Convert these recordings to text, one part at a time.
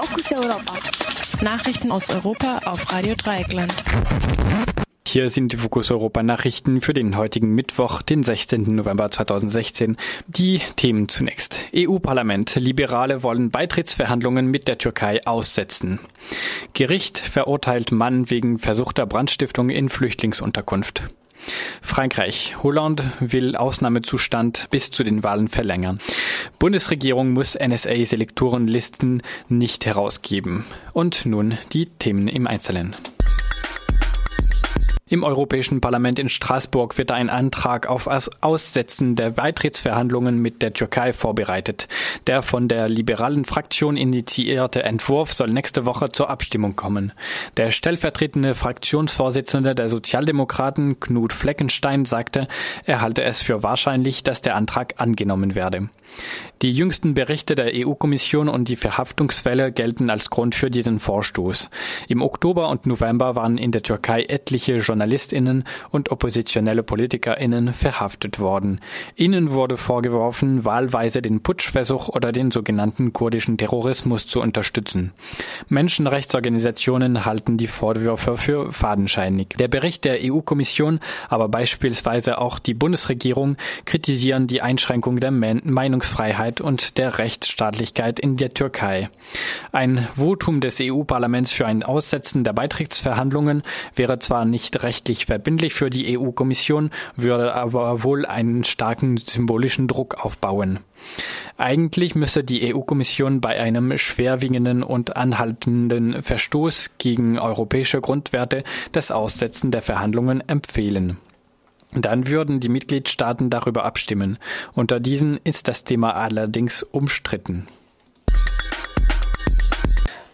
Fokus Europa. Nachrichten aus Europa auf Radio Dreieckland. Hier sind die Fokus Europa Nachrichten für den heutigen Mittwoch, den 16. November 2016. Die Themen zunächst. EU-Parlament. Liberale wollen Beitrittsverhandlungen mit der Türkei aussetzen. Gericht verurteilt Mann wegen versuchter Brandstiftung in Flüchtlingsunterkunft. Frankreich. Hollande will Ausnahmezustand bis zu den Wahlen verlängern. Bundesregierung muss NSA-Selektorenlisten nicht herausgeben. Und nun die Themen im Einzelnen. Im Europäischen Parlament in Straßburg wird ein Antrag auf Aussetzen der Beitrittsverhandlungen mit der Türkei vorbereitet. Der von der liberalen Fraktion initiierte Entwurf soll nächste Woche zur Abstimmung kommen. Der stellvertretende Fraktionsvorsitzende der Sozialdemokraten Knut Fleckenstein sagte, er halte es für wahrscheinlich, dass der Antrag angenommen werde. Die jüngsten Berichte der EU-Kommission und die Verhaftungsfälle gelten als Grund für diesen Vorstoß. Im Oktober und November waren in der Türkei etliche Journalistinnen und oppositionelle Politikerinnen verhaftet worden. Ihnen wurde vorgeworfen, wahlweise den Putschversuch oder den sogenannten kurdischen Terrorismus zu unterstützen. Menschenrechtsorganisationen halten die Vorwürfe für fadenscheinig. Der Bericht der EU-Kommission, aber beispielsweise auch die Bundesregierung kritisieren die Einschränkung der Meinungsfreiheit Freiheit und der Rechtsstaatlichkeit in der Türkei. Ein Votum des EU-Parlaments für ein Aussetzen der Beitrittsverhandlungen wäre zwar nicht rechtlich verbindlich für die EU-Kommission, würde aber wohl einen starken symbolischen Druck aufbauen. Eigentlich müsse die EU-Kommission bei einem schwerwiegenden und anhaltenden Verstoß gegen europäische Grundwerte das Aussetzen der Verhandlungen empfehlen. Dann würden die Mitgliedstaaten darüber abstimmen. Unter diesen ist das Thema allerdings umstritten.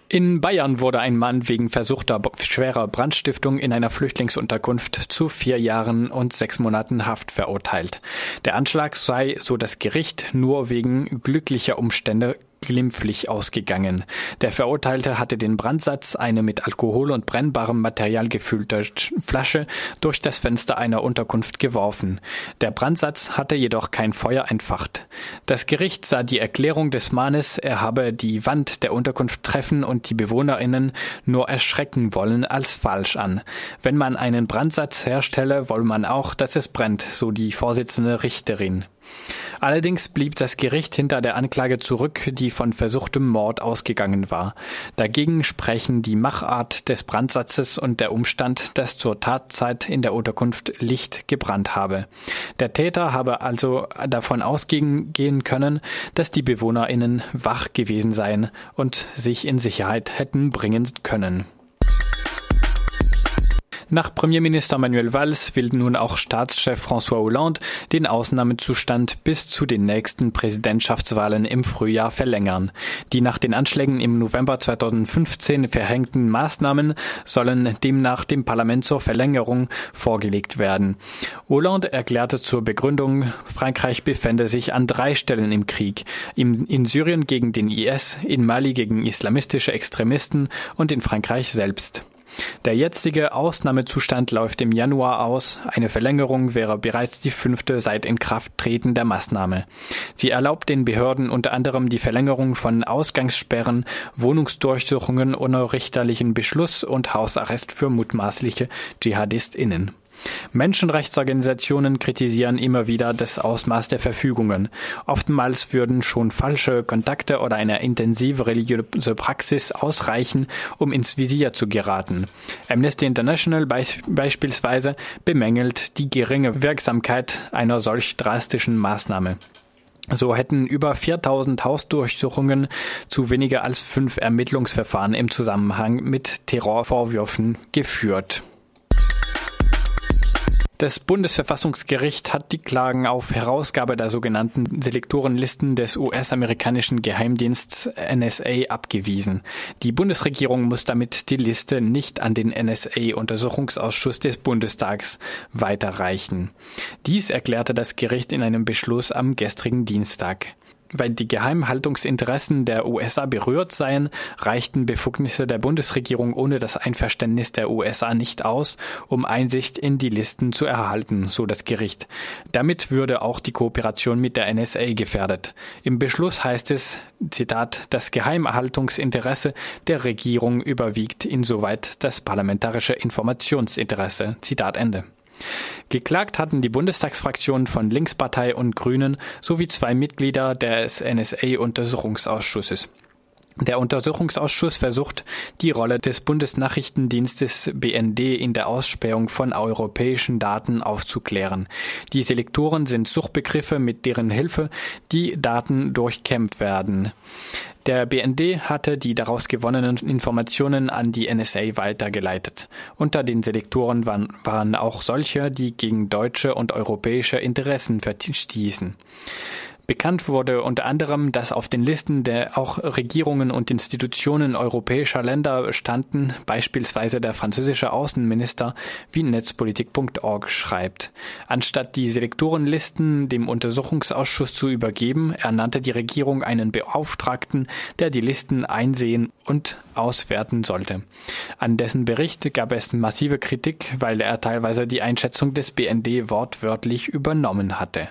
In Bayern wurde ein Mann wegen versuchter schwerer Brandstiftung in einer Flüchtlingsunterkunft zu vier Jahren und sechs Monaten Haft verurteilt. Der Anschlag sei, so das Gericht, nur wegen glücklicher Umstände glimpflich ausgegangen. Der Verurteilte hatte den Brandsatz, eine mit Alkohol und brennbarem Material gefüllte Flasche, durch das Fenster einer Unterkunft geworfen. Der Brandsatz hatte jedoch kein Feuer entfacht. Das Gericht sah die Erklärung des Mannes, er habe die Wand der Unterkunft treffen und die BewohnerInnen nur erschrecken wollen, als falsch an. Wenn man einen Brandsatz herstelle, wolle man auch, dass es brennt, so die Vorsitzende Richterin. Allerdings blieb das Gericht hinter der Anklage zurück, die von versuchtem Mord ausgegangen war. Dagegen sprechen die Machart des Brandsatzes und der Umstand, dass zur Tatzeit in der Unterkunft Licht gebrannt habe. Der Täter habe also davon ausgehen können, dass die BewohnerInnen wach gewesen seien und sich in Sicherheit hätten bringen können. Nach Premierminister Manuel Valls will nun auch Staatschef François Hollande den Ausnahmezustand bis zu den nächsten Präsidentschaftswahlen im Frühjahr verlängern. Die nach den Anschlägen im November 2015 verhängten Maßnahmen sollen demnach dem Parlament zur Verlängerung vorgelegt werden. Hollande erklärte zur Begründung, Frankreich befände sich an drei Stellen im Krieg. in Syrien gegen den IS, in Mali gegen islamistische Extremisten und in Frankreich selbst. Der jetzige Ausnahmezustand läuft im Januar aus. Eine Verlängerung wäre bereits die fünfte seit Inkrafttreten der Maßnahme. Sie erlaubt den Behörden unter anderem die Verlängerung von Ausgangssperren, Wohnungsdurchsuchungen ohne richterlichen Beschluss und Hausarrest für mutmaßliche DschihadistInnen. Menschenrechtsorganisationen kritisieren immer wieder das Ausmaß der Verfügungen. Oftmals würden schon falsche Kontakte oder eine intensive religiöse Praxis ausreichen, um ins Visier zu geraten. Amnesty International beisp beispielsweise bemängelt die geringe Wirksamkeit einer solch drastischen Maßnahme. So hätten über 4000 Hausdurchsuchungen zu weniger als fünf Ermittlungsverfahren im Zusammenhang mit Terrorvorwürfen geführt. Das Bundesverfassungsgericht hat die Klagen auf Herausgabe der sogenannten Selektorenlisten des US-amerikanischen Geheimdiensts NSA abgewiesen. Die Bundesregierung muss damit die Liste nicht an den NSA-Untersuchungsausschuss des Bundestags weiterreichen. Dies erklärte das Gericht in einem Beschluss am gestrigen Dienstag. Weil die Geheimhaltungsinteressen der USA berührt seien, reichten Befugnisse der Bundesregierung ohne das Einverständnis der USA nicht aus, um Einsicht in die Listen zu erhalten, so das Gericht. Damit würde auch die Kooperation mit der NSA gefährdet. Im Beschluss heißt es, Zitat, das Geheimhaltungsinteresse der Regierung überwiegt insoweit das parlamentarische Informationsinteresse. Zitat Ende. Geklagt hatten die Bundestagsfraktionen von Linkspartei und Grünen sowie zwei Mitglieder des NSA-Untersuchungsausschusses. Der Untersuchungsausschuss versucht, die Rolle des Bundesnachrichtendienstes BND in der Ausspähung von europäischen Daten aufzuklären. Die Selektoren sind Suchbegriffe, mit deren Hilfe die Daten durchkämmt werden. Der BND hatte die daraus gewonnenen Informationen an die NSA weitergeleitet. Unter den Selektoren waren, waren auch solche, die gegen deutsche und europäische Interessen verstießen. Bekannt wurde unter anderem, dass auf den Listen der auch Regierungen und Institutionen europäischer Länder standen, beispielsweise der französische Außenminister, wie netzpolitik.org schreibt. Anstatt die Selektorenlisten dem Untersuchungsausschuss zu übergeben, ernannte die Regierung einen Beauftragten, der die Listen einsehen und auswerten sollte. An dessen Bericht gab es massive Kritik, weil er teilweise die Einschätzung des BND wortwörtlich übernommen hatte.